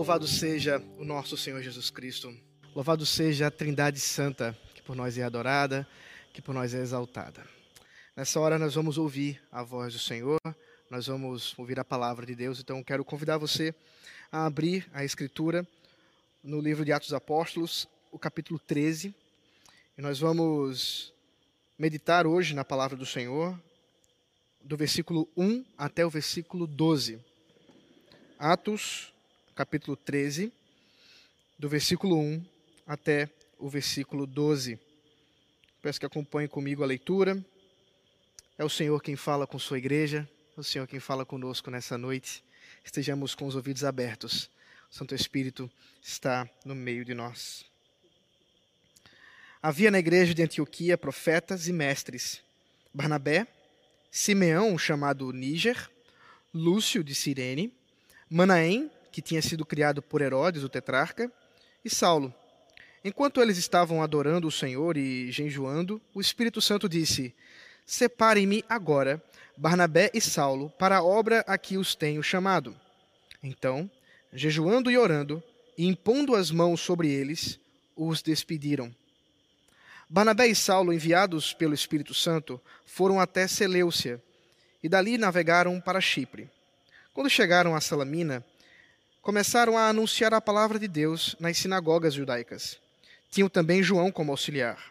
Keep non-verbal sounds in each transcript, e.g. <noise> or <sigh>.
Louvado seja o nosso Senhor Jesus Cristo. Louvado seja a Trindade Santa, que por nós é adorada, que por nós é exaltada. Nessa hora nós vamos ouvir a voz do Senhor, nós vamos ouvir a palavra de Deus. Então quero convidar você a abrir a Escritura no livro de Atos dos Apóstolos, o capítulo 13. E nós vamos meditar hoje na palavra do Senhor, do versículo 1 até o versículo 12. Atos capítulo 13, do versículo 1 até o versículo 12. Peço que acompanhe comigo a leitura. É o Senhor quem fala com sua igreja, é o Senhor quem fala conosco nessa noite. Estejamos com os ouvidos abertos. O Santo Espírito está no meio de nós. Havia na igreja de Antioquia profetas e mestres: Barnabé, Simeão, chamado Níger, Lúcio de Cirene, Manaém, que tinha sido criado por Herodes, o tetrarca, e Saulo. Enquanto eles estavam adorando o Senhor e jejuando, o Espírito Santo disse: Separem-me agora, Barnabé e Saulo, para a obra a que os tenho chamado. Então, jejuando e orando, e impondo as mãos sobre eles, os despediram. Barnabé e Saulo, enviados pelo Espírito Santo, foram até Seleucia e dali navegaram para Chipre. Quando chegaram a Salamina, começaram a anunciar a palavra de Deus nas sinagogas judaicas. Tinham também João como auxiliar.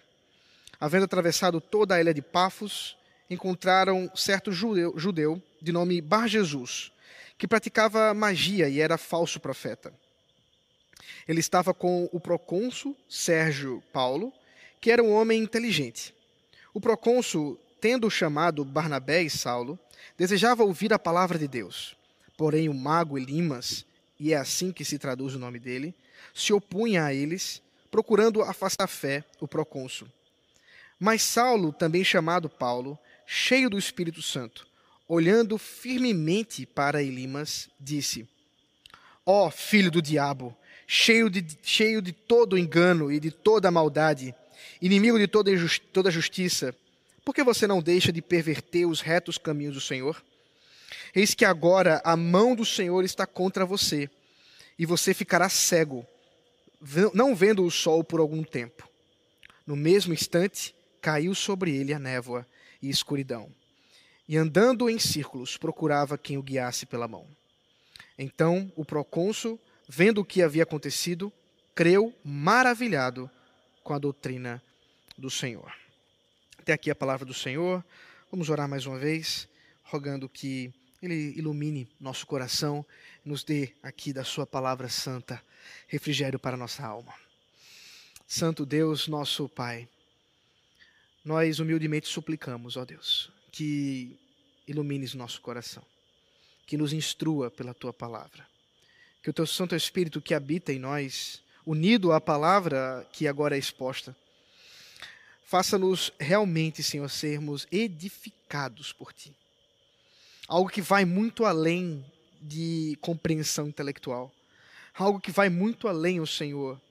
Havendo atravessado toda a ilha de Pafos, encontraram certo judeu, judeu de nome Bar Jesus, que praticava magia e era falso profeta. Ele estava com o procônsul Sérgio Paulo, que era um homem inteligente. O procônsul, tendo chamado Barnabé e Saulo, desejava ouvir a palavra de Deus. Porém, o mago Elimas, e é assim que se traduz o nome dele, se opunha a eles, procurando afastar fé o procônsul. Mas Saulo, também chamado Paulo, cheio do Espírito Santo, olhando firmemente para Elimas, disse: Ó oh, filho do diabo, cheio de, cheio de todo engano e de toda maldade, inimigo de toda, toda justiça, por que você não deixa de perverter os retos caminhos do Senhor? Eis que agora a mão do Senhor está contra você, e você ficará cego, não vendo o sol por algum tempo. No mesmo instante, caiu sobre ele a névoa e escuridão, e andando em círculos, procurava quem o guiasse pela mão. Então o procônsul, vendo o que havia acontecido, creu maravilhado com a doutrina do Senhor. Até aqui a palavra do Senhor. Vamos orar mais uma vez, rogando que ele ilumine nosso coração, nos dê aqui da Sua palavra santa refrigério para nossa alma. Santo Deus, nosso Pai, nós humildemente suplicamos, ó Deus, que ilumines nosso coração, que nos instrua pela Tua palavra, que o Teu Santo Espírito que habita em nós, unido à palavra que agora é exposta, faça-nos realmente, Senhor, sermos edificados por Ti algo que vai muito além de compreensão intelectual, algo que vai muito além, o Senhor,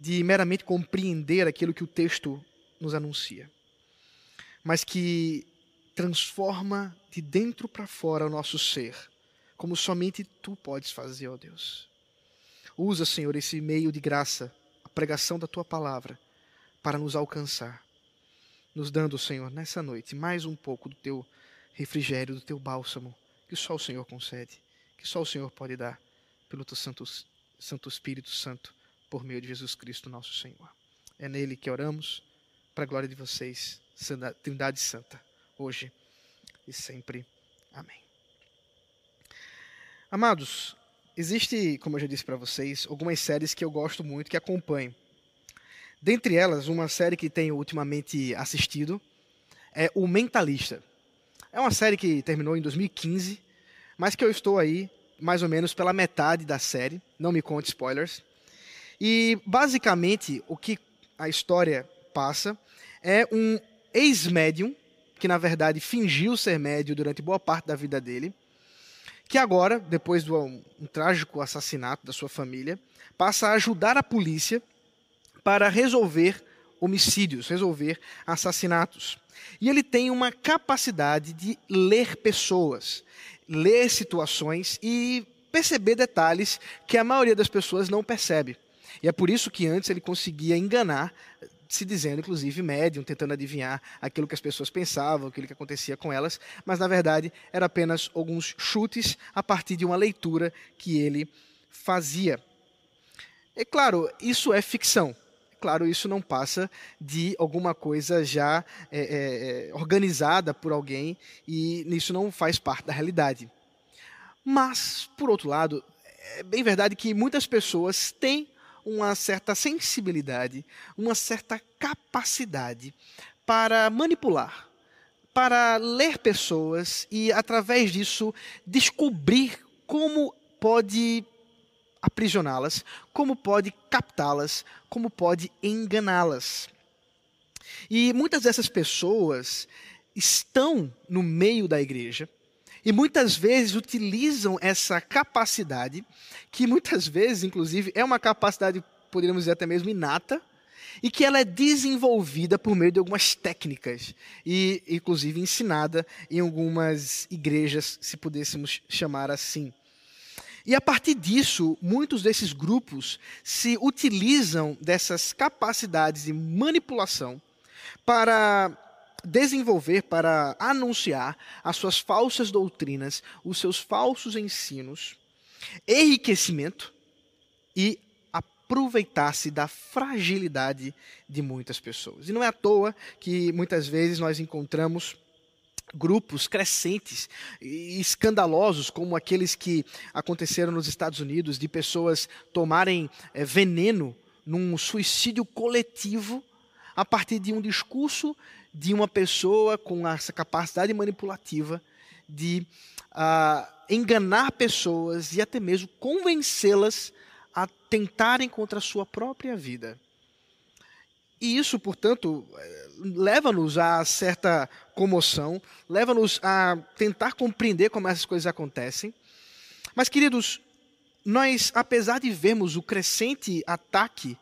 de meramente compreender aquilo que o texto nos anuncia, mas que transforma de dentro para fora o nosso ser, como somente tu podes fazer, ó Deus. Usa, Senhor, esse meio de graça, a pregação da tua palavra, para nos alcançar, nos dando, Senhor, nessa noite, mais um pouco do teu refrigério, do teu bálsamo, que só o Senhor concede, que só o Senhor pode dar, pelo teu Santo, Santo Espírito Santo, por meio de Jesus Cristo, nosso Senhor. É nele que oramos, para a glória de vocês, Trindade Santa, hoje e sempre. Amém. Amados, existe, como eu já disse para vocês, algumas séries que eu gosto muito, que acompanho. Dentre elas, uma série que tenho ultimamente assistido é O Mentalista. É uma série que terminou em 2015, mas que eu estou aí mais ou menos pela metade da série, não me conte spoilers. E basicamente o que a história passa é um ex-médium, que na verdade fingiu ser médium durante boa parte da vida dele, que agora, depois do um, um trágico assassinato da sua família, passa a ajudar a polícia para resolver homicídios, resolver assassinatos. E ele tem uma capacidade de ler pessoas, ler situações e perceber detalhes que a maioria das pessoas não percebe. E é por isso que antes ele conseguia enganar, se dizendo, inclusive, médium, tentando adivinhar aquilo que as pessoas pensavam, aquilo que acontecia com elas, mas na verdade era apenas alguns chutes a partir de uma leitura que ele fazia. É claro, isso é ficção. Claro, isso não passa de alguma coisa já é, é, é organizada por alguém e isso não faz parte da realidade. Mas, por outro lado, é bem verdade que muitas pessoas têm uma certa sensibilidade, uma certa capacidade para manipular, para ler pessoas e, através disso, descobrir como pode aprisioná-las, como pode captá-las, como pode enganá-las. E muitas dessas pessoas estão no meio da igreja e muitas vezes utilizam essa capacidade, que muitas vezes, inclusive, é uma capacidade, poderíamos dizer até mesmo inata, e que ela é desenvolvida por meio de algumas técnicas e, inclusive, ensinada em algumas igrejas, se pudéssemos chamar assim. E a partir disso, muitos desses grupos se utilizam dessas capacidades de manipulação para desenvolver, para anunciar as suas falsas doutrinas, os seus falsos ensinos, enriquecimento e aproveitar-se da fragilidade de muitas pessoas. E não é à toa que muitas vezes nós encontramos grupos crescentes e escandalosos, como aqueles que aconteceram nos Estados Unidos, de pessoas tomarem é, veneno num suicídio coletivo a partir de um discurso de uma pessoa com essa capacidade manipulativa de uh, enganar pessoas e até mesmo convencê-las a tentarem contra a sua própria vida. E isso, portanto, leva-nos a certa comoção, leva-nos a tentar compreender como essas coisas acontecem. Mas, queridos, nós, apesar de vermos o crescente ataque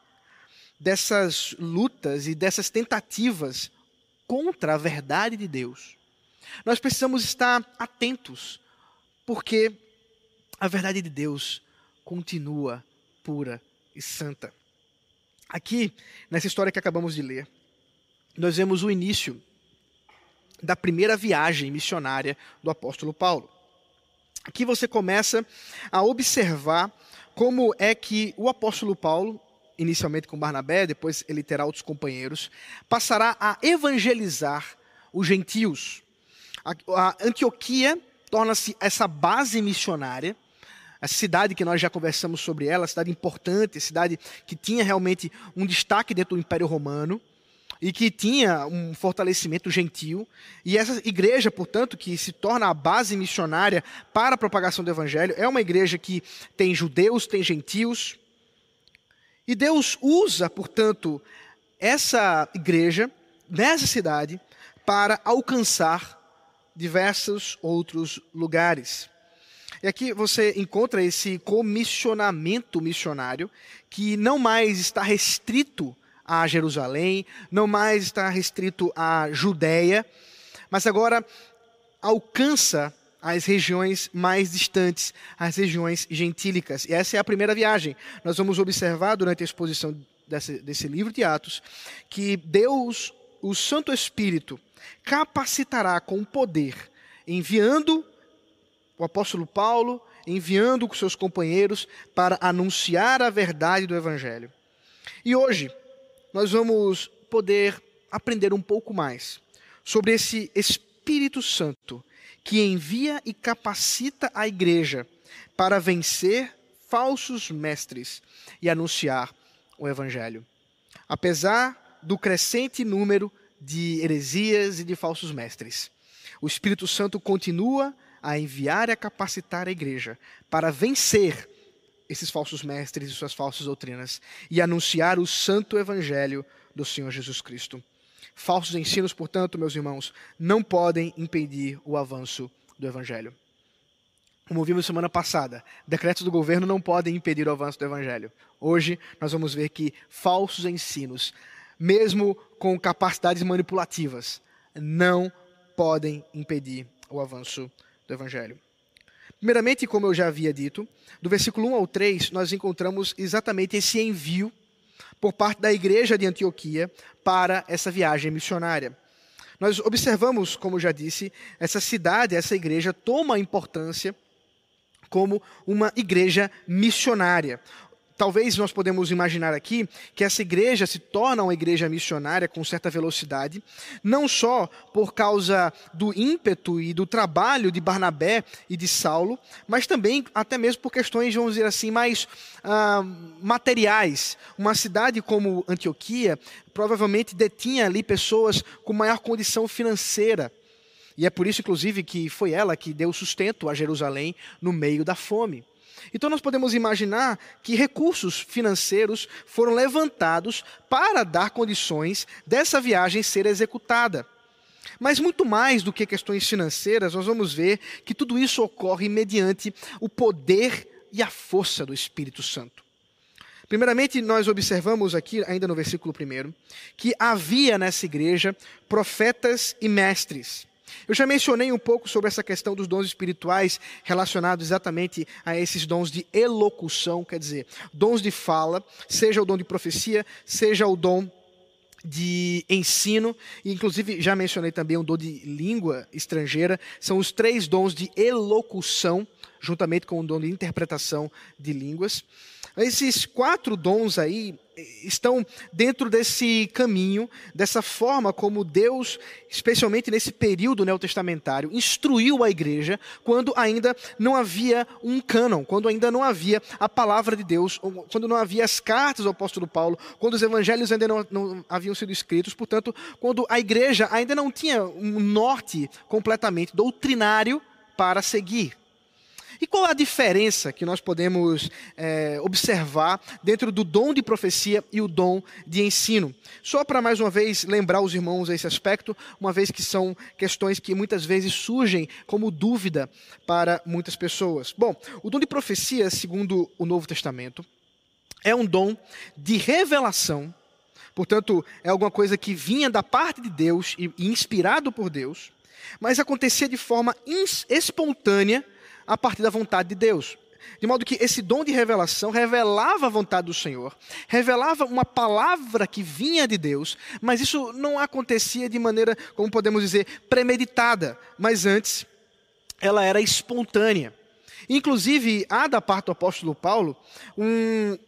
dessas lutas e dessas tentativas contra a verdade de Deus, nós precisamos estar atentos, porque a verdade de Deus continua pura e santa. Aqui, nessa história que acabamos de ler, nós vemos o início da primeira viagem missionária do apóstolo Paulo. Aqui você começa a observar como é que o apóstolo Paulo, inicialmente com Barnabé, depois ele terá outros companheiros, passará a evangelizar os gentios. A, Antioquia torna-se essa base missionária a cidade que nós já conversamos sobre ela, cidade importante, cidade que tinha realmente um destaque dentro do Império Romano e que tinha um fortalecimento gentil. E essa igreja, portanto, que se torna a base missionária para a propagação do evangelho, é uma igreja que tem judeus, tem gentios. E Deus usa, portanto, essa igreja nessa cidade para alcançar diversos outros lugares. E aqui você encontra esse comissionamento missionário que não mais está restrito a Jerusalém, não mais está restrito à Judéia, mas agora alcança as regiões mais distantes, as regiões gentílicas. E essa é a primeira viagem. Nós vamos observar durante a exposição desse, desse livro de Atos que Deus, o Santo Espírito, capacitará com poder, enviando o apóstolo Paulo enviando com seus companheiros para anunciar a verdade do Evangelho. E hoje nós vamos poder aprender um pouco mais sobre esse Espírito Santo que envia e capacita a igreja para vencer falsos mestres e anunciar o Evangelho. Apesar do crescente número de heresias e de falsos mestres, o Espírito Santo continua a enviar e a capacitar a igreja para vencer esses falsos mestres e suas falsas doutrinas e anunciar o santo evangelho do Senhor Jesus Cristo. Falsos ensinos, portanto, meus irmãos, não podem impedir o avanço do evangelho. Como vimos semana passada, decretos do governo não podem impedir o avanço do evangelho. Hoje nós vamos ver que falsos ensinos, mesmo com capacidades manipulativas, não podem impedir o avanço do Evangelho. Primeiramente, como eu já havia dito, do versículo 1 ao 3, nós encontramos exatamente esse envio por parte da igreja de Antioquia para essa viagem missionária. Nós observamos, como já disse, essa cidade, essa igreja toma importância como uma igreja missionária. Talvez nós podemos imaginar aqui que essa igreja se torna uma igreja missionária com certa velocidade, não só por causa do ímpeto e do trabalho de Barnabé e de Saulo, mas também até mesmo por questões, vamos dizer assim, mais ah, materiais. Uma cidade como Antioquia provavelmente detinha ali pessoas com maior condição financeira. E é por isso, inclusive, que foi ela que deu sustento a Jerusalém no meio da fome. Então nós podemos imaginar que recursos financeiros foram levantados para dar condições dessa viagem ser executada. Mas muito mais do que questões financeiras, nós vamos ver que tudo isso ocorre mediante o poder e a força do Espírito Santo. Primeiramente, nós observamos aqui, ainda no versículo 1, que havia nessa igreja profetas e mestres. Eu já mencionei um pouco sobre essa questão dos dons espirituais relacionados exatamente a esses dons de elocução, quer dizer, dons de fala, seja o dom de profecia, seja o dom de ensino, e inclusive já mencionei também o dom de língua estrangeira, são os três dons de elocução, juntamente com o dom de interpretação de línguas. Esses quatro dons aí estão dentro desse caminho, dessa forma como Deus, especialmente nesse período neotestamentário, instruiu a igreja quando ainda não havia um cânon, quando ainda não havia a palavra de Deus, quando não havia as cartas do apóstolo Paulo, quando os evangelhos ainda não, não haviam sido escritos, portanto, quando a igreja ainda não tinha um norte completamente doutrinário para seguir. E qual a diferença que nós podemos é, observar dentro do dom de profecia e o dom de ensino? Só para mais uma vez lembrar os irmãos esse aspecto, uma vez que são questões que muitas vezes surgem como dúvida para muitas pessoas. Bom, o dom de profecia, segundo o Novo Testamento, é um dom de revelação Portanto, é alguma coisa que vinha da parte de Deus e inspirado por Deus, mas acontecia de forma espontânea a partir da vontade de Deus. De modo que esse dom de revelação revelava a vontade do Senhor, revelava uma palavra que vinha de Deus, mas isso não acontecia de maneira, como podemos dizer, premeditada, mas antes ela era espontânea. Inclusive, há da parte do apóstolo Paulo um,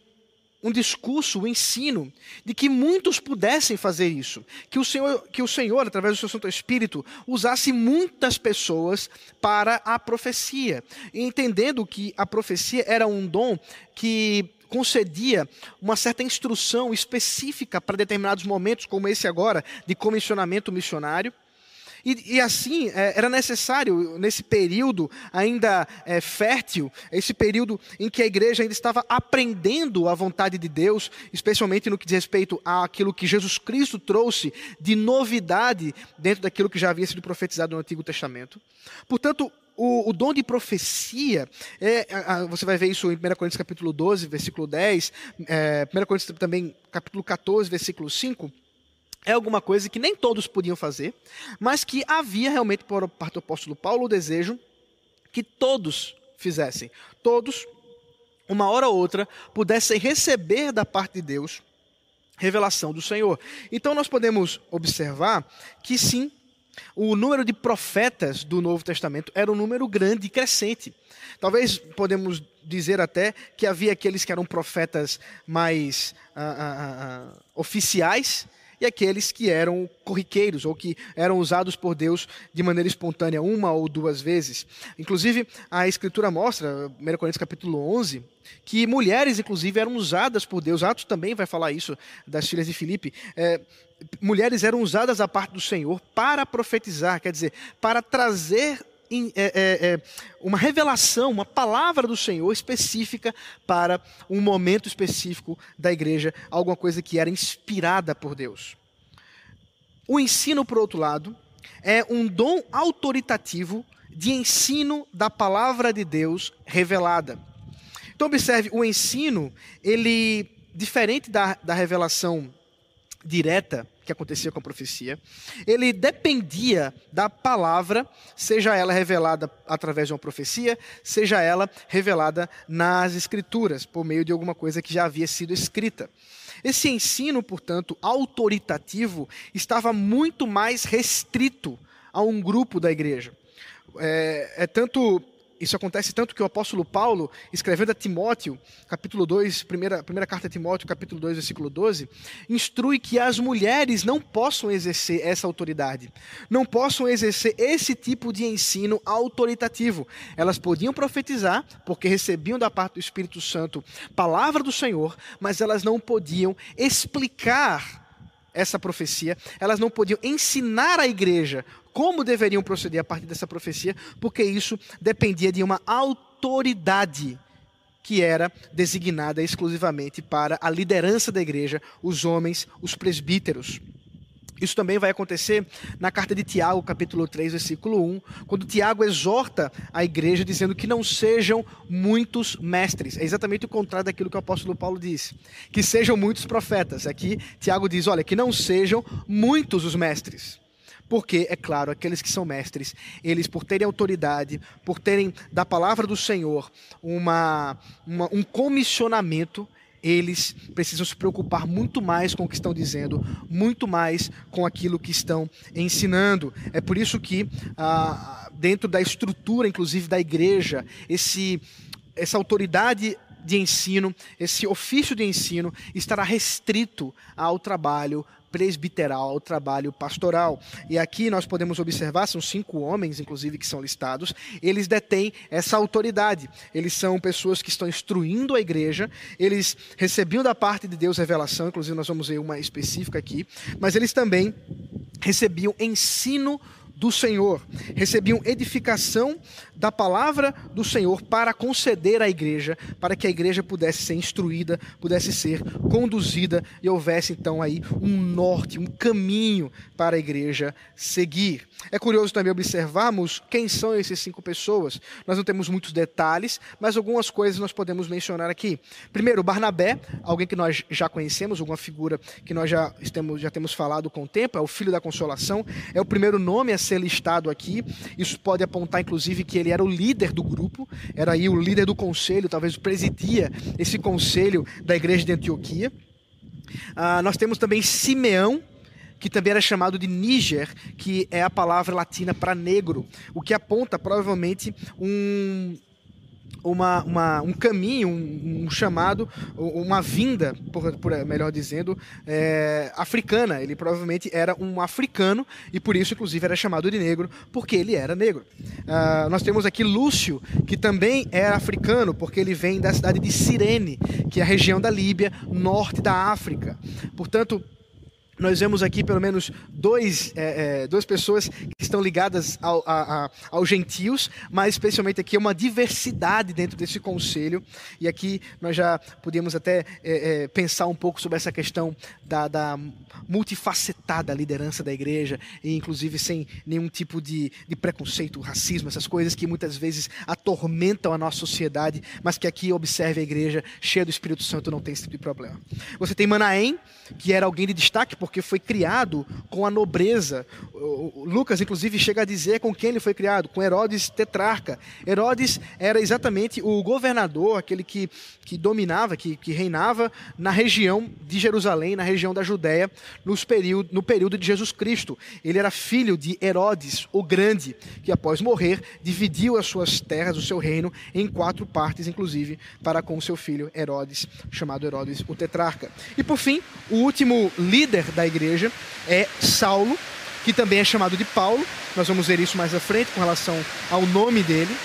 um discurso, um ensino de que muitos pudessem fazer isso, que o Senhor, que o Senhor através do seu Santo Espírito, usasse muitas pessoas para a profecia, entendendo que a profecia era um dom que concedia uma certa instrução específica para determinados momentos, como esse agora, de comissionamento missionário. E, e assim, é, era necessário, nesse período ainda é, fértil, esse período em que a igreja ainda estava aprendendo a vontade de Deus, especialmente no que diz respeito àquilo que Jesus Cristo trouxe de novidade dentro daquilo que já havia sido profetizado no Antigo Testamento. Portanto, o, o, dom de profecia, é, você vai ver isso em 1 Coríntios capítulo 12, versículo 10, é, 1 Coríntios também capítulo 14, versículo 5, é alguma coisa que nem todos podiam fazer, mas que havia realmente por parte do apóstolo Paulo o desejo que todos fizessem. Todos, uma hora ou outra, pudessem receber da parte de Deus revelação do Senhor. Então nós podemos observar que sim, o número de profetas do Novo Testamento era um número grande e crescente. Talvez podemos dizer até que havia aqueles que eram profetas mais ah, ah, ah, oficiais e aqueles que eram corriqueiros ou que eram usados por Deus de maneira espontânea uma ou duas vezes. Inclusive, a Escritura mostra, 1 Coríntios capítulo 11, que mulheres, inclusive, eram usadas por Deus. Atos também vai falar isso das filhas de Filipe. É, mulheres eram usadas da parte do Senhor para profetizar, quer dizer, para trazer é, é, é, uma revelação, uma palavra do Senhor específica para um momento específico da igreja, alguma coisa que era inspirada por Deus. O ensino, por outro lado, é um dom autoritativo de ensino da palavra de Deus revelada. Então observe, o ensino, ele diferente da, da revelação direta que acontecia com a profecia. Ele dependia da palavra, seja ela revelada através de uma profecia, seja ela revelada nas escrituras, por meio de alguma coisa que já havia sido escrita. Esse ensino, portanto, autoritativo, estava muito mais restrito a um grupo da igreja. É, é tanto isso acontece tanto que o apóstolo Paulo, escrevendo a Timóteo, capítulo 2, primeira, primeira carta a Timóteo, capítulo 2, versículo 12, instrui que as mulheres não possam exercer essa autoridade, não possam exercer esse tipo de ensino autoritativo. Elas podiam profetizar, porque recebiam da parte do Espírito Santo palavra do Senhor, mas elas não podiam explicar essa profecia, elas não podiam ensinar a igreja como deveriam proceder a partir dessa profecia, porque isso dependia de uma autoridade que era designada exclusivamente para a liderança da igreja, os homens, os presbíteros. Isso também vai acontecer na carta de Tiago, capítulo 3, versículo 1, quando Tiago exorta a igreja dizendo que não sejam muitos mestres. É exatamente o contrário daquilo que o apóstolo Paulo disse. Que sejam muitos profetas. Aqui Tiago diz: olha, que não sejam muitos os mestres. Porque, é claro, aqueles que são mestres, eles, por terem autoridade, por terem da palavra do Senhor uma, uma, um comissionamento, eles precisam se preocupar muito mais com o que estão dizendo, muito mais com aquilo que estão ensinando. É por isso que, ah, dentro da estrutura, inclusive da igreja, esse, essa autoridade de ensino, esse ofício de ensino estará restrito ao trabalho presbiteral, ao trabalho pastoral. E aqui nós podemos observar, são cinco homens, inclusive, que são listados, eles detêm essa autoridade. Eles são pessoas que estão instruindo a igreja, eles recebiam da parte de Deus revelação, inclusive nós vamos ver uma específica aqui, mas eles também recebiam ensino do Senhor, recebiam edificação da palavra do Senhor para conceder à igreja, para que a igreja pudesse ser instruída, pudesse ser conduzida e houvesse então aí um norte, um caminho para a igreja seguir. É curioso também observarmos quem são essas cinco pessoas. Nós não temos muitos detalhes, mas algumas coisas nós podemos mencionar aqui. Primeiro, Barnabé, alguém que nós já conhecemos, alguma figura que nós já temos, já temos falado com o tempo, é o filho da consolação, é o primeiro nome a ser listado aqui. Isso pode apontar, inclusive, que ele era o líder do grupo, era aí o líder do conselho, talvez presidia esse conselho da igreja de Antioquia. Ah, nós temos também Simeão, que também era chamado de Níger, que é a palavra latina para negro, o que aponta provavelmente um uma, uma, um caminho, um, um, chamado, uma vinda, por, por melhor dizendo, é, africana. Ele provavelmente era um africano e por isso, inclusive, era chamado de negro, porque ele era negro. Uh, nós temos aqui Lúcio, que também é africano, porque ele vem da cidade de Cirene, que é a região da Líbia, norte da África. Portanto, nós vemos aqui pelo menos dois, é, é, duas pessoas que estão ligadas ao, a, a, aos gentios, mas especialmente aqui uma diversidade dentro desse conselho. E aqui nós já podíamos até é, é, pensar um pouco sobre essa questão da, da, multifacetada liderança da igreja, e inclusive sem nenhum tipo de, de preconceito, racismo, essas coisas que muitas vezes atormentam a nossa sociedade, mas que aqui observe a igreja cheia do Espírito Santo não tem esse tipo de problema. Você tem Manaém, que era alguém de destaque, porque foi criado com a nobreza. O Lucas, inclusive, chega a dizer com quem ele foi criado, com Herodes tetrarca. Herodes era exatamente o governador, aquele que, que dominava, que, que reinava na região de Jerusalém, na região da Judéia, nos período, no período de Jesus Cristo. Ele era filho de Herodes, o Grande, que após morrer dividiu as suas terras, o seu reino, em quatro partes, inclusive, para com seu filho Herodes, chamado Herodes o Tetrarca. E por fim, o último líder da igreja é Saulo, que também é chamado de Paulo. Nós vamos ver isso mais à frente com relação ao nome dele,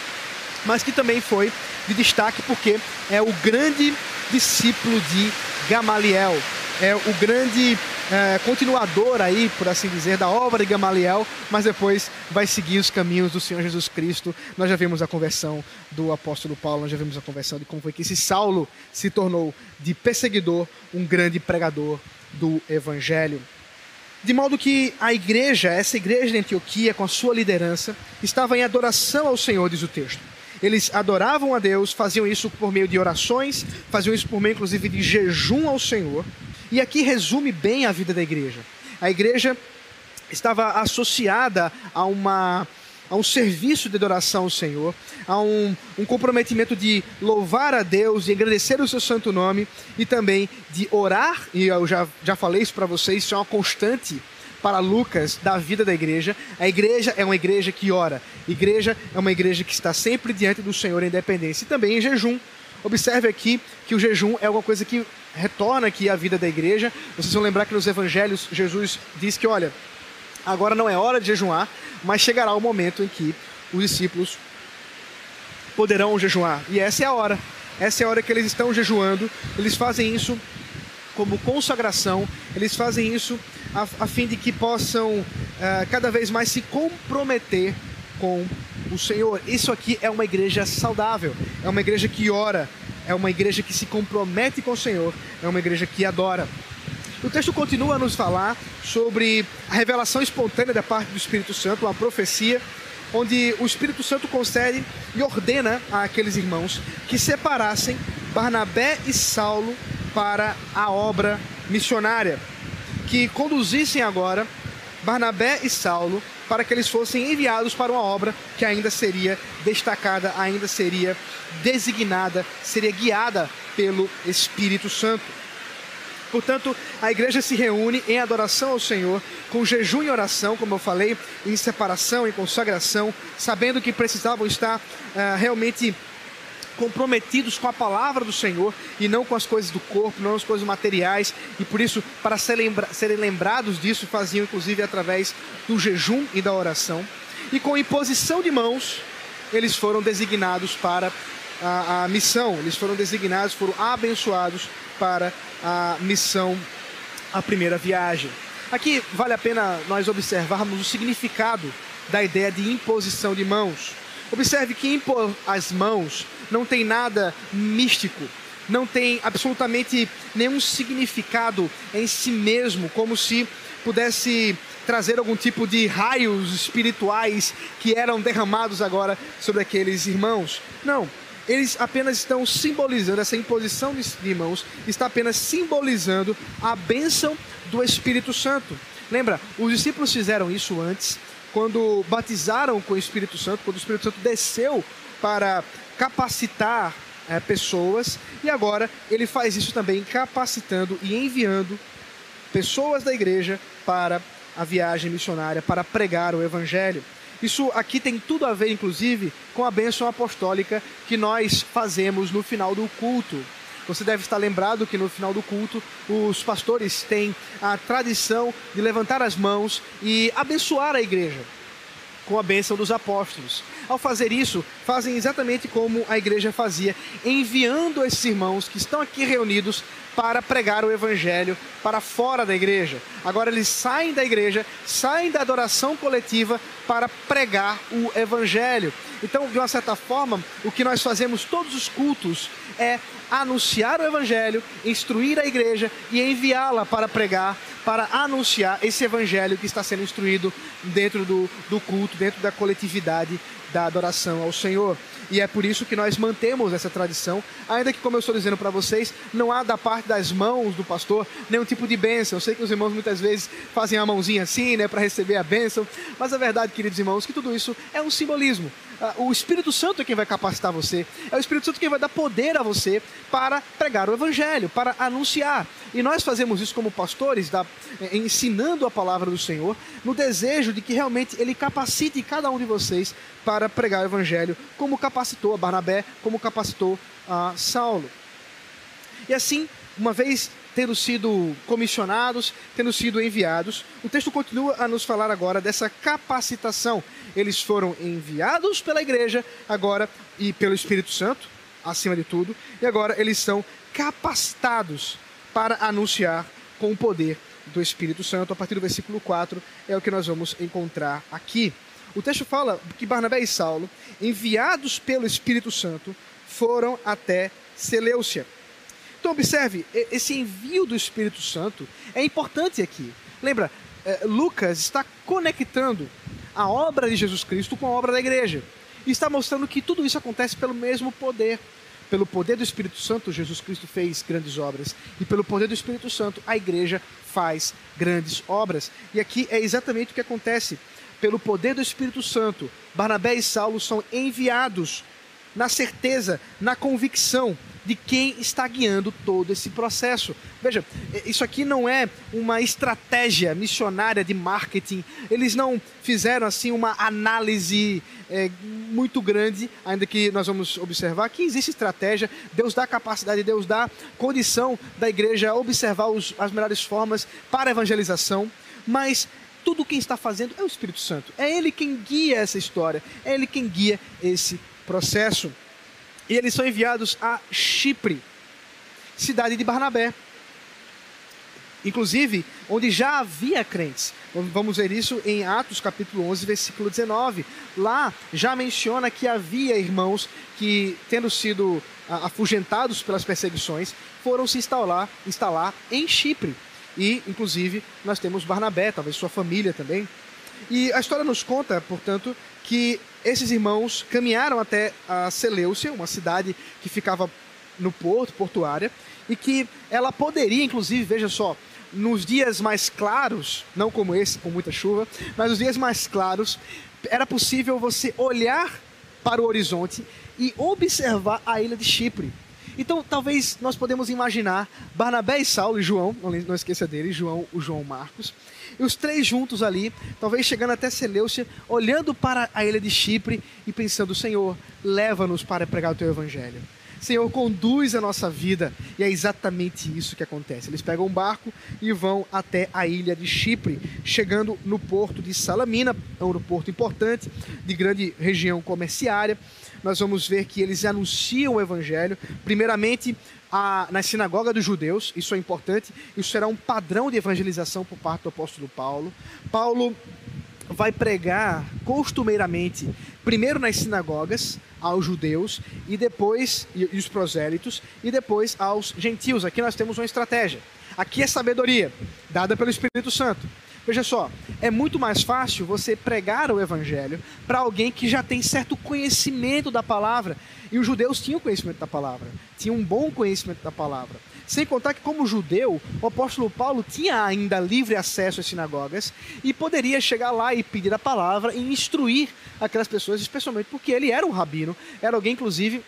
mas que também foi de destaque porque é o grande discípulo de Gamaliel, é o grande é, continuador aí, por assim dizer, da obra de Gamaliel, mas depois vai seguir os caminhos do Senhor Jesus Cristo. Nós já vimos a conversão do apóstolo Paulo, nós já vimos a conversão de como foi que esse Saulo se tornou de perseguidor um grande pregador do Evangelho. De modo que a igreja, essa igreja de Antioquia, com a sua liderança, estava em adoração ao Senhor, diz o texto. Eles adoravam a Deus, faziam isso por meio de orações, faziam isso por meio, inclusive, de jejum ao Senhor. E aqui resume bem a vida da igreja. A igreja estava associada a uma a um serviço de adoração ao Senhor, a um, um, comprometimento de louvar a Deus, de agradecer o seu santo nome e também de orar, e eu já, já falei isso para vocês, isso é uma constante para Lucas da vida da igreja. A igreja é uma igreja que ora, igreja é uma igreja que está sempre diante do Senhor em dependência e também em jejum. Observe aqui que o jejum é alguma coisa que retorna aqui à vida da igreja. Vocês vão lembrar que nos evangelhos Jesus diz que, olha, agora não é hora de jejuar, mas chegará o momento em que os discípulos poderão jejuar. E essa é a hora. Essa é a hora que eles estão jejuando. Eles fazem isso como consagração, eles fazem isso a, a fim de que possam uh, cada vez mais se comprometer com o Senhor. Isso aqui é uma igreja saudável, é uma igreja que ora, é uma igreja que se compromete com o Senhor, é uma igreja que adora. O texto continua a nos falar sobre a revelação espontânea da parte do Espírito Santo, uma profecia, onde o Espírito Santo concede e ordena àqueles irmãos que separassem Barnabé e Saulo para a obra missionária, que conduzissem agora Barnabé e Saulo para que eles fossem enviados para uma obra que ainda seria destacada, ainda seria designada, seria guiada pelo Espírito Santo. Portanto, a igreja se reúne em adoração ao Senhor, com jejum e oração, como eu falei, em separação, em consagração, sabendo que precisavam estar uh, realmente comprometidos com a palavra do Senhor e não com as coisas do corpo, não as coisas materiais, e por isso, para ser lembra serem lembrados disso, faziam inclusive através do jejum e da oração. E com imposição de mãos, eles foram designados para a, a missão, eles foram designados, foram abençoados para a missão, a primeira viagem. Aqui vale a pena nós observarmos o significado da ideia de imposição de mãos. Observe que impor as mãos não tem nada místico, não tem absolutamente nenhum significado em si mesmo, como se pudesse trazer algum tipo de raios espirituais que eram derramados agora sobre aqueles irmãos. Não, eles apenas estão simbolizando, essa imposição de mãos está apenas simbolizando a bênção do Espírito Santo. Lembra, os discípulos fizeram isso antes, quando batizaram com o Espírito Santo, quando o Espírito Santo desceu para capacitar é, pessoas, e agora ele faz isso também capacitando e enviando pessoas da igreja para a viagem missionária, para pregar o Evangelho. Isso aqui tem tudo a ver, inclusive, com a bênção apostólica que nós fazemos no final do culto. Você deve estar lembrado que no final do culto os pastores têm a tradição de levantar as mãos e abençoar a igreja com a bênção dos apóstolos. Ao fazer isso, fazem exatamente como a igreja fazia, enviando esses irmãos que estão aqui reunidos para pregar o evangelho para fora da igreja. Agora eles saem da igreja, saem da adoração coletiva para pregar o evangelho. Então, de uma certa forma, o que nós fazemos todos os cultos é anunciar o evangelho, instruir a igreja e enviá-la para pregar, para anunciar esse evangelho que está sendo instruído dentro do, do culto, dentro da coletividade da adoração ao Senhor. E é por isso que nós mantemos essa tradição, ainda que, como eu estou dizendo para vocês, não há da parte das mãos do pastor nenhum tipo de bênção. Eu sei que os irmãos muitas vezes fazem a mãozinha assim, né, para receber a bênção, mas a verdade, queridos irmãos, que tudo isso é um simbolismo. Ah, o Espírito Santo é quem vai capacitar você, é o Espírito Santo quem vai dar poder a você para pregar o Evangelho, para anunciar. E nós fazemos isso como pastores, da, eh, ensinando a palavra do Senhor, no desejo de que realmente Ele capacite cada um de vocês para pregar o Evangelho, como capacitou a Barnabé, como capacitou a Saulo. E assim, uma vez tendo sido comissionados, tendo sido enviados. O texto continua a nos falar agora dessa capacitação. Eles foram enviados pela igreja, agora, e pelo Espírito Santo, acima de tudo, e agora eles são capacitados para anunciar com o poder do Espírito Santo. A partir do versículo 4 é o que nós vamos encontrar aqui. O texto fala que Barnabé e Saulo, enviados pelo Espírito Santo, foram até Seleucia então, observe, esse envio do Espírito Santo é importante aqui. Lembra, é, Lucas está conectando a obra de Jesus Cristo com a obra da igreja. E está mostrando que tudo isso acontece pelo mesmo poder. Pelo poder do Espírito Santo, Jesus Cristo fez grandes obras. E pelo poder do Espírito Santo, a igreja faz grandes obras. E aqui é exatamente o que acontece. Pelo poder do Espírito Santo, Barnabé e Saulo são enviados na certeza, na convicção de quem está guiando todo esse processo. Veja, isso aqui não é uma estratégia missionária de marketing. Eles não fizeram assim uma análise é, muito grande, ainda que nós vamos observar que existe estratégia. Deus dá capacidade, Deus dá condição da igreja observar os, as melhores formas para evangelização, mas tudo quem está fazendo é o Espírito Santo. É Ele quem guia essa história, é Ele quem guia esse processo. E eles são enviados a Chipre, cidade de Barnabé. Inclusive, onde já havia crentes. Vamos ver isso em Atos capítulo 11, versículo 19. Lá já menciona que havia irmãos que, tendo sido afugentados pelas perseguições, foram se instalar, instalar em Chipre. E, inclusive, nós temos Barnabé, talvez sua família também. E a história nos conta, portanto, que esses irmãos caminharam até a Seleucia, uma cidade que ficava no porto, portuária, e que ela poderia, inclusive, veja só, nos dias mais claros, não como esse, com muita chuva, mas nos dias mais claros, era possível você olhar para o horizonte e observar a ilha de Chipre. Então, talvez nós podemos imaginar Barnabé e Saulo e João, não esqueça dele, João, o João Marcos, e os três juntos ali, talvez chegando até Seleucia, olhando para a ilha de Chipre e pensando: Senhor, leva-nos para pregar o teu evangelho. Senhor, conduz a nossa vida. E é exatamente isso que acontece. Eles pegam um barco e vão até a ilha de Chipre, chegando no porto de Salamina, é um porto importante, de grande região comerciária. Nós vamos ver que eles anunciam o evangelho, primeiramente a, na sinagoga dos judeus, isso é importante, isso será um padrão de evangelização por parte do apóstolo Paulo. Paulo vai pregar costumeiramente, primeiro nas sinagogas, aos judeus, e depois, e, e os prosélitos, e depois aos gentios. Aqui nós temos uma estratégia. Aqui é sabedoria, dada pelo Espírito Santo. Veja só, é muito mais fácil você pregar o evangelho para alguém que já tem certo conhecimento da palavra. E os judeus tinham conhecimento da palavra, tinham um bom conhecimento da palavra. Sem contar que, como judeu, o apóstolo Paulo tinha ainda livre acesso às sinagogas e poderia chegar lá e pedir a palavra e instruir aquelas pessoas, especialmente porque ele era um rabino, era alguém, inclusive,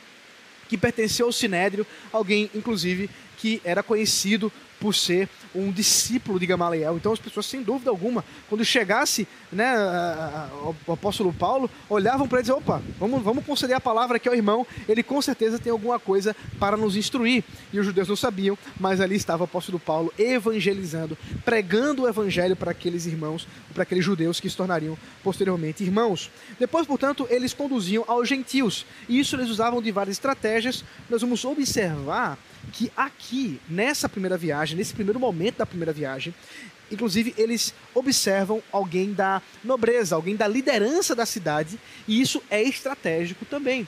que pertenceu ao sinédrio, alguém, inclusive, que era conhecido por ser um discípulo de Gamaliel. Então as pessoas, sem dúvida alguma, quando chegasse né, o apóstolo Paulo, olhavam para ele e diziam, opa, vamos, vamos conceder a palavra aqui ao irmão, ele com certeza tem alguma coisa para nos instruir. E os judeus não sabiam, mas ali estava o apóstolo Paulo evangelizando, pregando o evangelho para aqueles irmãos, para aqueles judeus que se tornariam posteriormente irmãos. Depois, portanto, eles conduziam aos gentios, e isso eles usavam de várias estratégias. Nós vamos observar que aqui, nessa primeira viagem, nesse primeiro momento da primeira viagem, inclusive eles observam alguém da nobreza, alguém da liderança da cidade, e isso é estratégico também.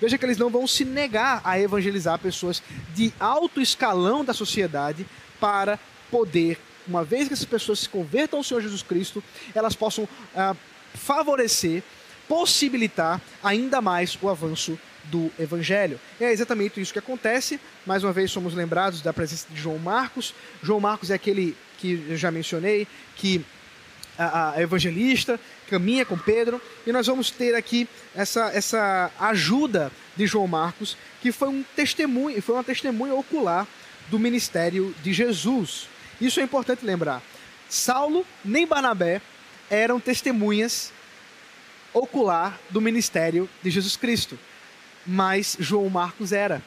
Veja que eles não vão se negar a evangelizar pessoas de alto escalão da sociedade para poder, uma vez que essas pessoas se convertam ao Senhor Jesus Cristo, elas possam ah, favorecer, possibilitar ainda mais o avanço do Evangelho. É exatamente isso que acontece. Mais uma vez somos lembrados da presença de João Marcos. João Marcos é aquele que eu já mencionei, que a, a evangelista caminha com Pedro. E nós vamos ter aqui essa, essa ajuda de João Marcos, que foi um testemunho, foi uma testemunha ocular do ministério de Jesus. Isso é importante lembrar. Saulo nem Barnabé eram testemunhas ocular do ministério de Jesus Cristo mas João Marcos era.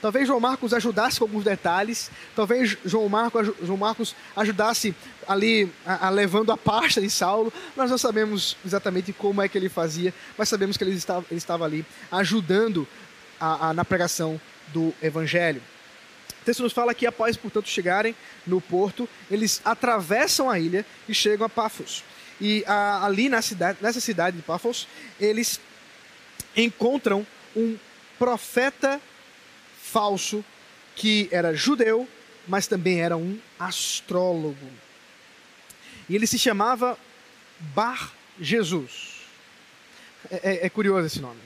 Talvez João Marcos ajudasse com alguns detalhes, talvez João Marcos, João Marcos ajudasse ali a, a, levando a pasta de Saulo. Nós não sabemos exatamente como é que ele fazia, mas sabemos que ele estava, ele estava ali ajudando a, a, na pregação do Evangelho. O texto nos fala que após, portanto, chegarem no porto, eles atravessam a ilha e chegam a Pafos. E ali na cidade, nessa cidade de Pafos, eles encontram um profeta falso que era judeu, mas também era um astrólogo. E ele se chamava Bar Jesus. É, é, é curioso esse nome.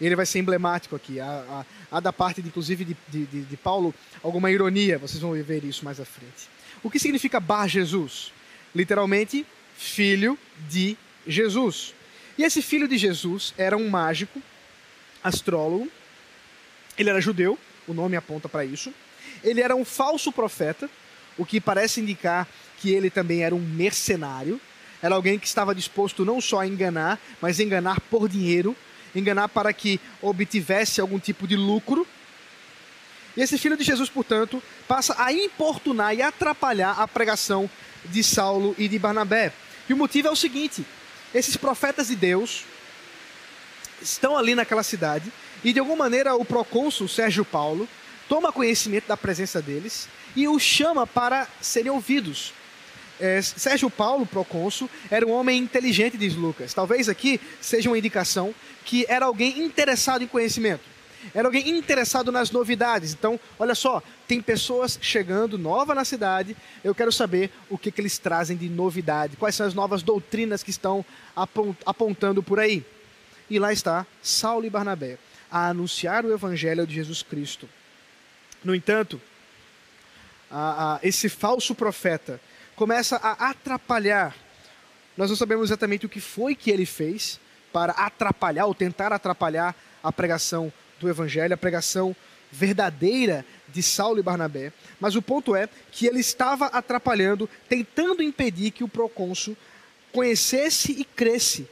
Ele vai ser emblemático aqui. Há, há, há da parte, de, inclusive, de, de, de, Paulo, alguma ironia. Vocês vão ver isso mais à frente. O que significa Bar Jesus? Literalmente, filho de Jesus. E esse filho de Jesus era um mágico, astrólogo. Ele era judeu, o nome aponta para isso. Ele era um falso profeta, o que parece indicar que ele também era um mercenário. Era alguém que estava disposto não só a enganar, mas enganar por dinheiro, enganar para que obtivesse algum tipo de lucro. E esse filho de Jesus, portanto, passa a importunar e atrapalhar a pregação de Saulo e de Barnabé. E o motivo é o seguinte: esses profetas de Deus estão ali naquela cidade e de alguma maneira o procônsul Sérgio Paulo toma conhecimento da presença deles e os chama para serem ouvidos. É, Sérgio Paulo, procônsul, era um homem inteligente, diz Lucas. Talvez aqui seja uma indicação que era alguém interessado em conhecimento. Era alguém interessado nas novidades. Então, olha só, tem pessoas chegando nova na cidade. Eu quero saber o que, que eles trazem de novidade. Quais são as novas doutrinas que estão apontando por aí. E lá está Saulo e Barnabé a anunciar o evangelho de Jesus Cristo. No entanto, a, a, esse falso profeta começa a atrapalhar. Nós não sabemos exatamente o que foi que ele fez para atrapalhar ou tentar atrapalhar a pregação do evangelho, a pregação verdadeira de Saulo e Barnabé. Mas o ponto é que ele estava atrapalhando, tentando impedir que o procônsul conhecesse e cresce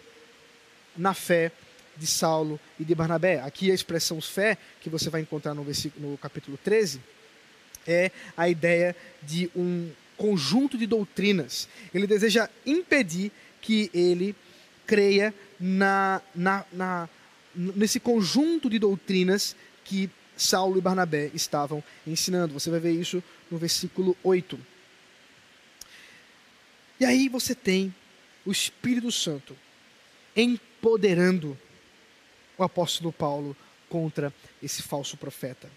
na fé de Saulo e de Barnabé. Aqui a expressão fé, que você vai encontrar no, versículo, no capítulo 13, é a ideia de um conjunto de doutrinas. Ele deseja impedir que ele creia na, na, na, nesse conjunto de doutrinas que Saulo e Barnabé estavam ensinando. Você vai ver isso no versículo 8. E aí você tem o Espírito Santo empoderando o apóstolo Paulo contra esse falso profeta.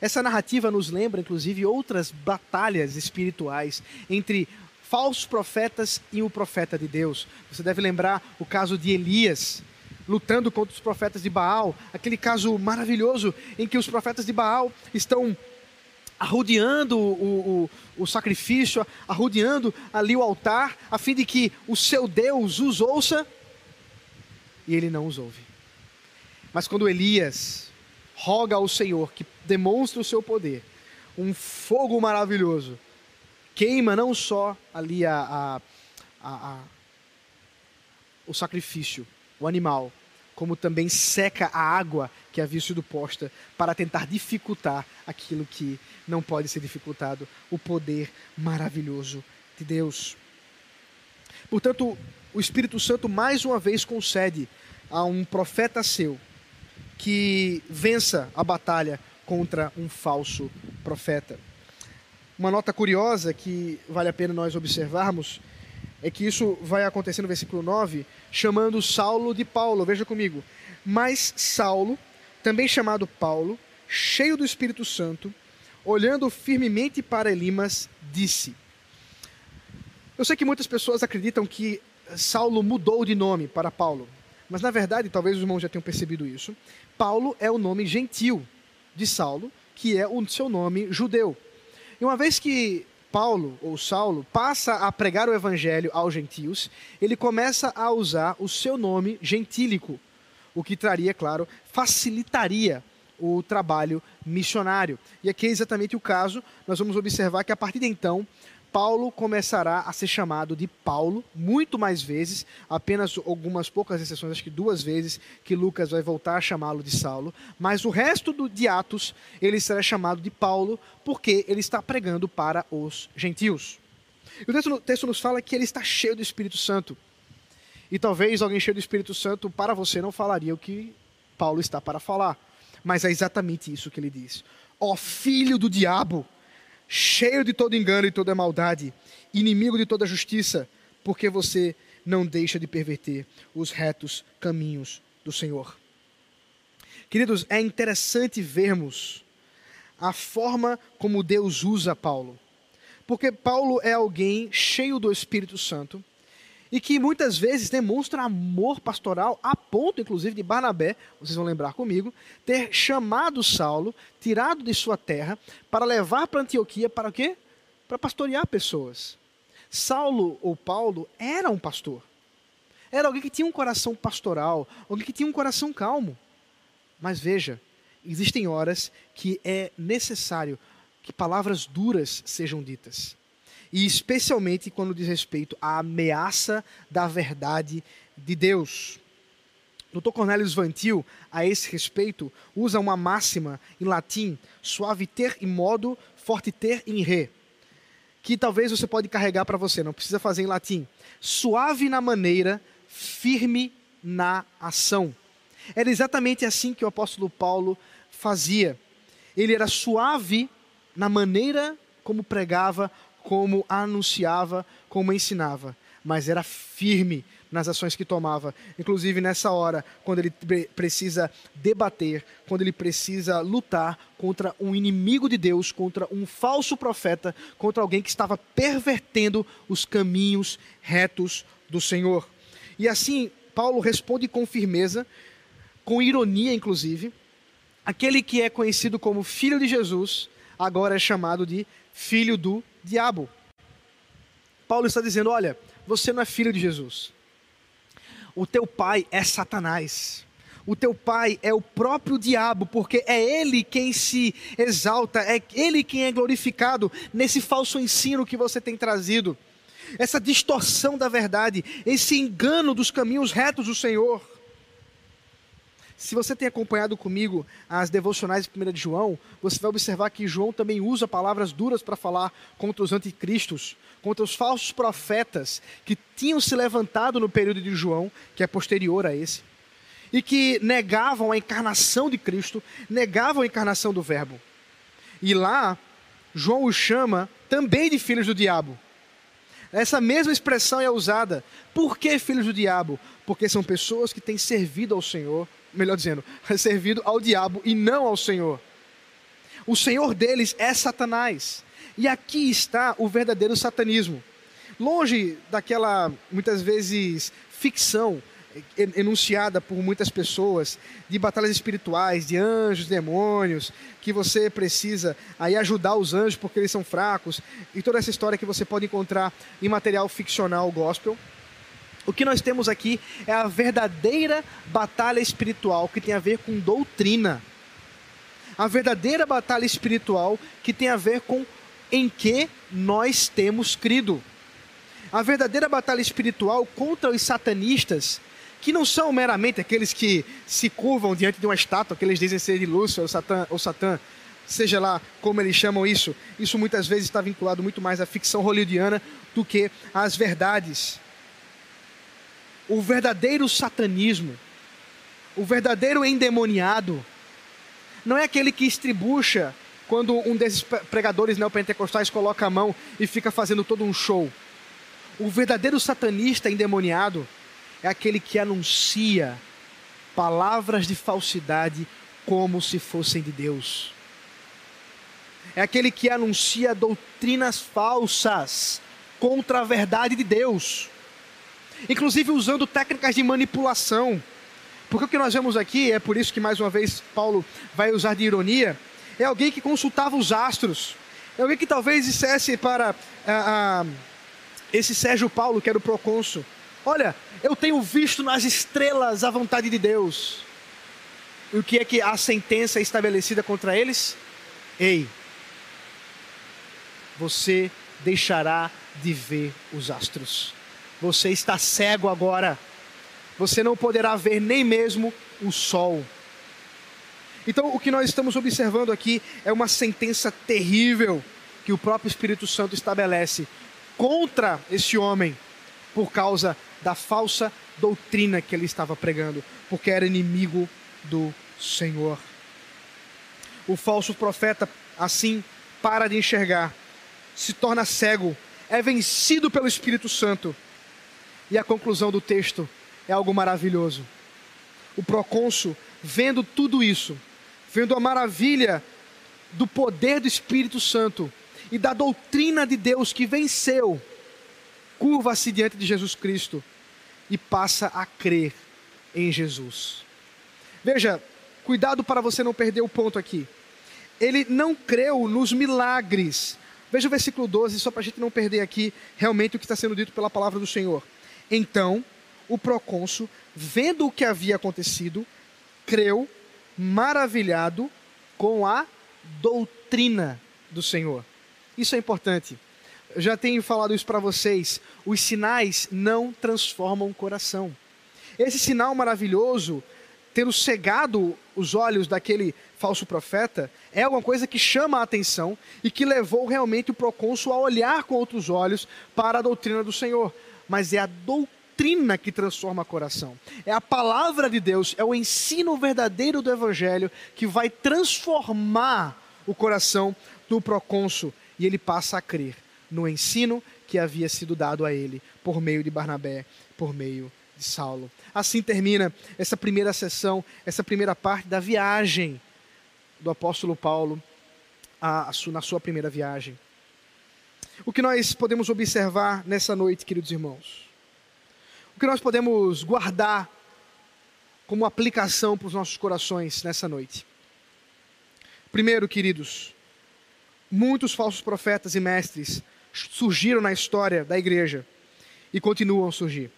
Essa narrativa nos lembra, inclusive, outras batalhas espirituais entre falsos profetas e o profeta de Deus. Você deve lembrar o caso de Elias lutando contra os profetas de Baal, aquele caso maravilhoso em que os profetas de Baal estão arrodeando o, o, o, sacrifício, arrodeando ali o altar, a fim de que o seu Deus os ouça, e ele não os ouve. Mas quando Elias roga ao Senhor que demonstre o seu poder, um fogo maravilhoso queima não só ali a, a, a, a o sacrifício, o animal, como também seca a água que havia sido posta para tentar dificultar aquilo que não pode ser dificultado, o poder maravilhoso de Deus. Portanto, o Espírito Santo mais uma vez concede a um profeta seu que vença a batalha contra um falso profeta. Uma nota curiosa que vale a pena nós observarmos é que isso vai acontecer no versículo 9, chamando Saulo de Paulo. Veja comigo. Mas Saulo, também chamado Paulo, cheio do Espírito Santo, olhando firmemente para Elimas, disse: Eu sei que muitas pessoas acreditam que Saulo mudou de nome para Paulo, mas na verdade, talvez os irmãos já tenham percebido isso. Paulo é o nome gentil de Saulo, que é o seu nome judeu. E uma vez que Paulo, ou Saulo, passa a pregar o evangelho aos gentios, ele começa a usar o seu nome gentílico, o que traria, claro, facilitaria o trabalho missionário. E aqui é exatamente o caso, nós vamos observar que a partir de então, Paulo começará a ser chamado de Paulo muito mais vezes, apenas algumas poucas exceções, acho que duas vezes que Lucas vai voltar a chamá-lo de Saulo, mas o resto do, de Atos ele será chamado de Paulo porque ele está pregando para os gentios. E o texto, o texto nos fala que ele está cheio do Espírito Santo. E talvez alguém cheio do Espírito Santo para você não falaria o que Paulo está para falar, mas é exatamente isso que ele diz. Ó oh, filho do diabo! Cheio de todo engano e toda maldade, inimigo de toda justiça, porque você não deixa de perverter os retos caminhos do Senhor. Queridos, é interessante vermos a forma como Deus usa Paulo. Porque Paulo é alguém cheio do Espírito Santo e que muitas vezes demonstra amor pastoral a ponto, inclusive, de Barnabé, vocês vão lembrar comigo, ter chamado Saulo, tirado de sua terra, para levar para Antioquia para quê? Para pastorear pessoas. Saulo ou Paulo era um pastor. Era alguém que tinha um coração pastoral, alguém que tinha um coração calmo. Mas veja, existem horas que é necessário que palavras duras sejam ditas. E especialmente quando diz respeito à ameaça da verdade de Deus. Dr. Cornelius Vantil, a esse respeito, usa uma máxima em latim, suave ter em modo, forte ter em re, que talvez você pode carregar para você, não precisa fazer em latim. Suave na maneira, firme na ação. Era exatamente assim que o apóstolo Paulo fazia. Ele era suave na maneira como pregava, como anunciava, como ensinava, mas era firme nas ações que tomava. Inclusive nessa hora, quando ele precisa debater, quando ele precisa lutar contra um inimigo de Deus, contra um falso profeta, contra alguém que estava pervertendo os caminhos retos do Senhor. E assim, Paulo responde com firmeza, com ironia inclusive, aquele que é conhecido como filho de Jesus, agora é chamado de filho do diabo. Paulo está dizendo: olha, você não é filho de Jesus. O teu pai é Satanás. O teu pai é o próprio diabo, porque é ele quem se exalta, é ele quem é glorificado nesse falso ensino que você tem trazido, essa distorção da verdade, esse engano dos caminhos retos do Senhor. Se você tem acompanhado comigo as devocionais de 1 de João, você vai observar que João também usa palavras duras para falar contra os anticristos, contra os falsos profetas que tinham se levantado no período de João, que é posterior a esse, e que negavam a encarnação de Cristo, negavam a encarnação do Verbo. E lá, João os chama também de filhos do diabo. Essa mesma expressão é usada. Por que filhos do diabo? Porque são pessoas que têm servido ao Senhor melhor dizendo, <laughs> servido ao diabo e não ao Senhor. O Senhor deles é Satanás. E aqui está o verdadeiro satanismo. Longe daquela, muitas vezes, ficção enunciada por muitas pessoas de batalhas espirituais, de anjos, demônios, que você precisa aí ajudar os anjos porque eles são fracos, e toda essa história que você pode encontrar em material ficcional gospel. O que nós temos aqui é a verdadeira batalha espiritual que tem a ver com doutrina. A verdadeira batalha espiritual que tem a ver com em que nós temos crido. A verdadeira batalha espiritual contra os satanistas, que não são meramente aqueles que se curvam diante de uma estátua, que eles dizem ser de Lúcifer ou Satã, ou Satã, seja lá como eles chamam isso. Isso muitas vezes está vinculado muito mais à ficção hollywoodiana do que às verdades o verdadeiro satanismo, o verdadeiro endemoniado, não é aquele que estribucha quando um desses pregadores neopentecostais coloca a mão e fica fazendo todo um show. O verdadeiro satanista endemoniado é aquele que anuncia palavras de falsidade como se fossem de Deus. É aquele que anuncia doutrinas falsas contra a verdade de Deus inclusive usando técnicas de manipulação. Porque o que nós vemos aqui, é por isso que mais uma vez Paulo vai usar de ironia, é alguém que consultava os astros, é alguém que talvez dissesse para ah, ah, esse Sérgio Paulo, que era o procônsul, olha, eu tenho visto nas estrelas a vontade de Deus. E o que é que a sentença é estabelecida contra eles? Ei, você deixará de ver os astros. Você está cego agora. Você não poderá ver nem mesmo o sol. Então, o que nós estamos observando aqui é uma sentença terrível que o próprio Espírito Santo estabelece contra esse homem por causa da falsa doutrina que ele estava pregando, porque era inimigo do Senhor. O falso profeta, assim, para de enxergar, se torna cego, é vencido pelo Espírito Santo e a conclusão do texto é algo maravilhoso. O procônsul, vendo tudo isso, vendo a maravilha do poder do Espírito Santo e da doutrina de Deus que venceu, curva-se diante de Jesus Cristo e passa a crer em Jesus. Veja, cuidado para você não perder o ponto aqui. Ele não creu nos milagres. Veja o versículo 12, só para a gente não perder aqui realmente o que está sendo dito pela palavra do Senhor. Então, o procônsul, vendo o que havia acontecido, creu, maravilhado com a doutrina do Senhor. Isso é importante. Eu já tenho falado isso para vocês. Os sinais não transformam o coração. Esse sinal maravilhoso, tendo cegado os olhos daquele falso profeta, é alguma coisa que chama a atenção e que levou realmente o procônsul a olhar com outros olhos para a doutrina do Senhor. Mas é a doutrina que transforma o coração. É a palavra de Deus, é o ensino verdadeiro do Evangelho que vai transformar o coração do procônsul e ele passa a crer no ensino que havia sido dado a ele por meio de Barnabé, por meio de Saulo. Assim termina essa primeira sessão, essa primeira parte da viagem do apóstolo Paulo a, a, na sua primeira viagem. O que nós podemos observar nessa noite, queridos irmãos? O que nós podemos guardar como aplicação para os nossos corações nessa noite? Primeiro, queridos, muitos falsos profetas e mestres surgiram na história da igreja e continuam a surgir.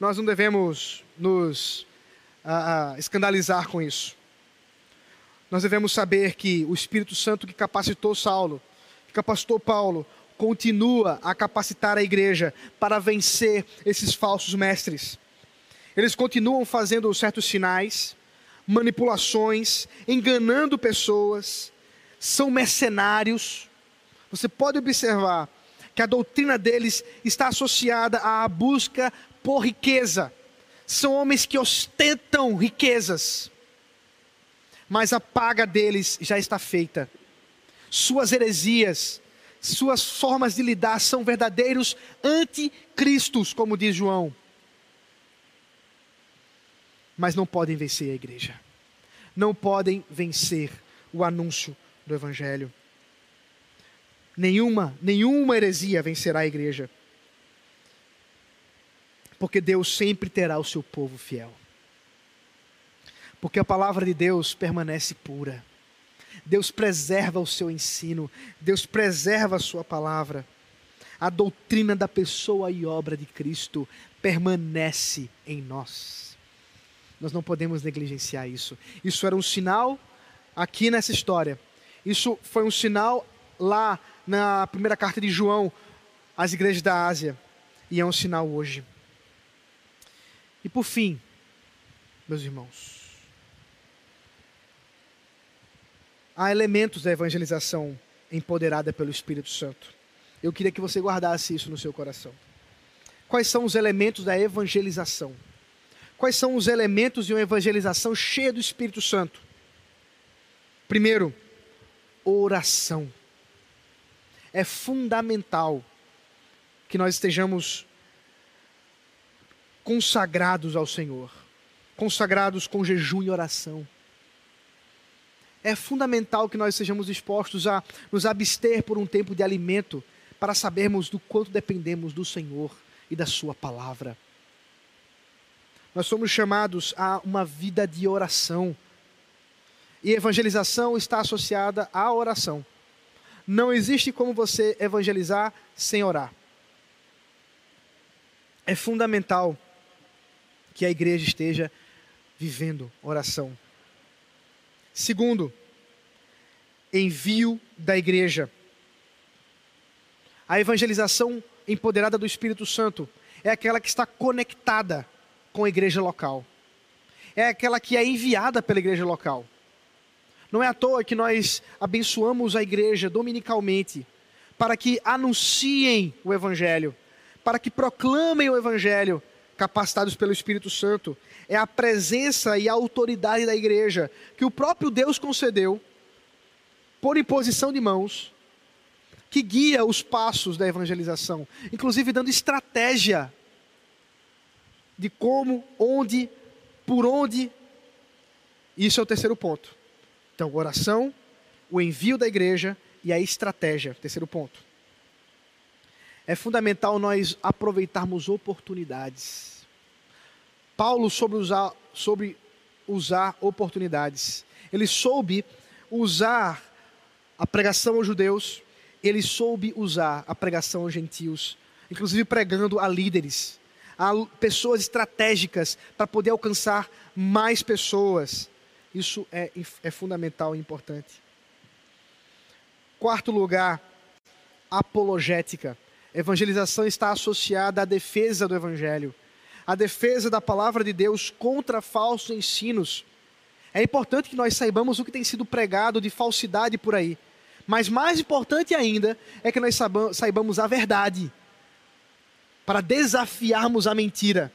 Nós não devemos nos uh, escandalizar com isso. Nós devemos saber que o Espírito Santo que capacitou Saulo, que capacitou Paulo, continua a capacitar a igreja para vencer esses falsos mestres. Eles continuam fazendo certos sinais, manipulações, enganando pessoas, são mercenários. Você pode observar que a doutrina deles está associada à busca por riqueza. São homens que ostentam riquezas, mas a paga deles já está feita. Suas heresias, suas formas de lidar são verdadeiros anticristos, como diz João. Mas não podem vencer a igreja. Não podem vencer o anúncio do Evangelho. Nenhuma, nenhuma heresia vencerá a igreja. Porque Deus sempre terá o seu povo fiel. Porque a palavra de Deus permanece pura. Deus preserva o seu ensino, Deus preserva a sua palavra. A doutrina da pessoa e obra de Cristo permanece em nós. Nós não podemos negligenciar isso. Isso era um sinal aqui nessa história isso foi um sinal lá na primeira carta de João às igrejas da Ásia. E é um sinal hoje. E por fim, meus irmãos, há elementos da evangelização empoderada pelo Espírito Santo. Eu queria que você guardasse isso no seu coração. Quais são os elementos da evangelização? Quais são os elementos de uma evangelização cheia do Espírito Santo? Primeiro, oração. É fundamental que nós estejamos consagrados ao Senhor, consagrados com jejum e oração. É fundamental que nós sejamos dispostos a nos abster por um tempo de alimento para sabermos do quanto dependemos do Senhor e da Sua palavra. Nós somos chamados a uma vida de oração. E evangelização está associada à oração. Não existe como você evangelizar sem orar. É fundamental que a igreja esteja vivendo oração. Segundo, envio da igreja. A evangelização empoderada do Espírito Santo é aquela que está conectada com a igreja local. É aquela que é enviada pela igreja local. Não é à toa que nós abençoamos a igreja dominicalmente para que anunciem o Evangelho, para que proclamem o Evangelho, capacitados pelo Espírito Santo. É a presença e a autoridade da igreja que o próprio Deus concedeu, por imposição de mãos, que guia os passos da evangelização, inclusive dando estratégia de como, onde, por onde. Isso é o terceiro ponto. Então, oração, o envio da igreja e a estratégia. Terceiro ponto. É fundamental nós aproveitarmos oportunidades. Paulo soube usar, sobre usar oportunidades. Ele soube usar a pregação aos judeus, ele soube usar a pregação aos gentios, inclusive pregando a líderes, a pessoas estratégicas para poder alcançar mais pessoas. Isso é, é fundamental e importante. Quarto lugar, apologética. Evangelização está associada à defesa do evangelho, à defesa da palavra de Deus contra falsos ensinos. É importante que nós saibamos o que tem sido pregado de falsidade por aí. Mas mais importante ainda é que nós saibamos a verdade, para desafiarmos a mentira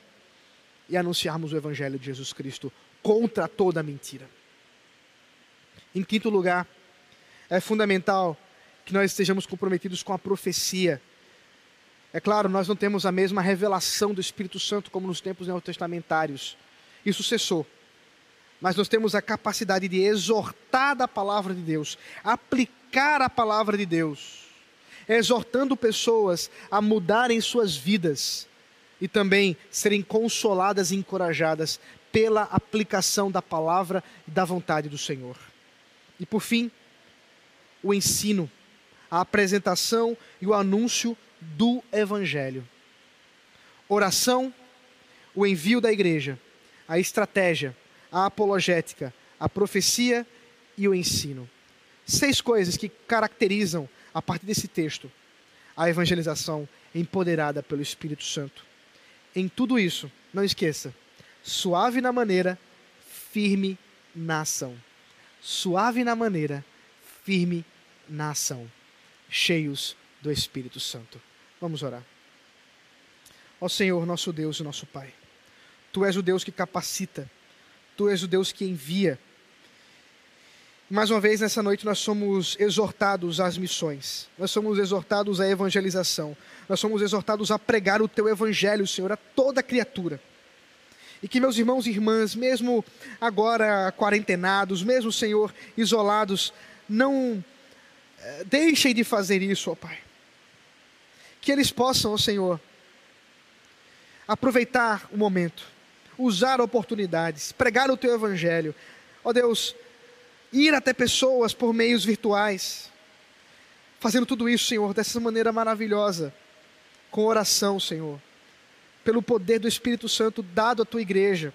e anunciarmos o Evangelho de Jesus Cristo contra toda mentira. Em quinto lugar, é fundamental que nós estejamos comprometidos com a profecia. É claro, nós não temos a mesma revelação do Espírito Santo como nos tempos neotestamentários. Isso cessou. Mas nós temos a capacidade de exortar da palavra de Deus, aplicar a palavra de Deus, exortando pessoas a mudarem suas vidas e também serem consoladas e encorajadas pela aplicação da palavra e da vontade do Senhor. E por fim, o ensino, a apresentação e o anúncio do Evangelho. Oração, o envio da igreja, a estratégia, a apologética, a profecia e o ensino. Seis coisas que caracterizam, a partir desse texto, a evangelização empoderada pelo Espírito Santo. Em tudo isso, não esqueça, suave na maneira, firme na ação suave na maneira, firme na ação, cheios do Espírito Santo. Vamos orar. Ó Senhor, nosso Deus e nosso Pai, Tu és o Deus que capacita, Tu és o Deus que envia. Mais uma vez, nessa noite, nós somos exortados às missões, nós somos exortados à evangelização, nós somos exortados a pregar o Teu Evangelho, Senhor, a toda criatura. E que meus irmãos e irmãs, mesmo agora quarentenados, mesmo, Senhor, isolados, não eh, deixem de fazer isso, ó Pai. Que eles possam, Senhor, aproveitar o momento, usar oportunidades, pregar o Teu Evangelho. Ó Deus, ir até pessoas por meios virtuais, fazendo tudo isso, Senhor, dessa maneira maravilhosa, com oração, Senhor pelo poder do Espírito Santo dado à tua igreja.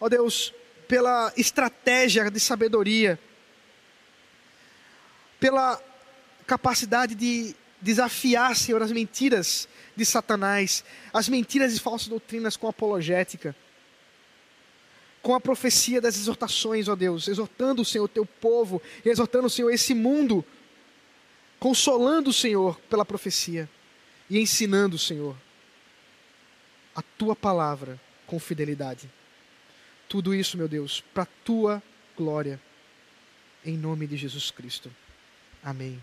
Ó Deus, pela estratégia de sabedoria, pela capacidade de desafiar, Senhor, as mentiras de Satanás, as mentiras e falsas doutrinas com apologética, com a profecia das exortações, ó Deus, exortando, Senhor, teu povo, exortando, Senhor, esse mundo, consolando, Senhor, pela profecia e ensinando, Senhor, a tua palavra com fidelidade. Tudo isso, meu Deus, para tua glória, em nome de Jesus Cristo. Amém.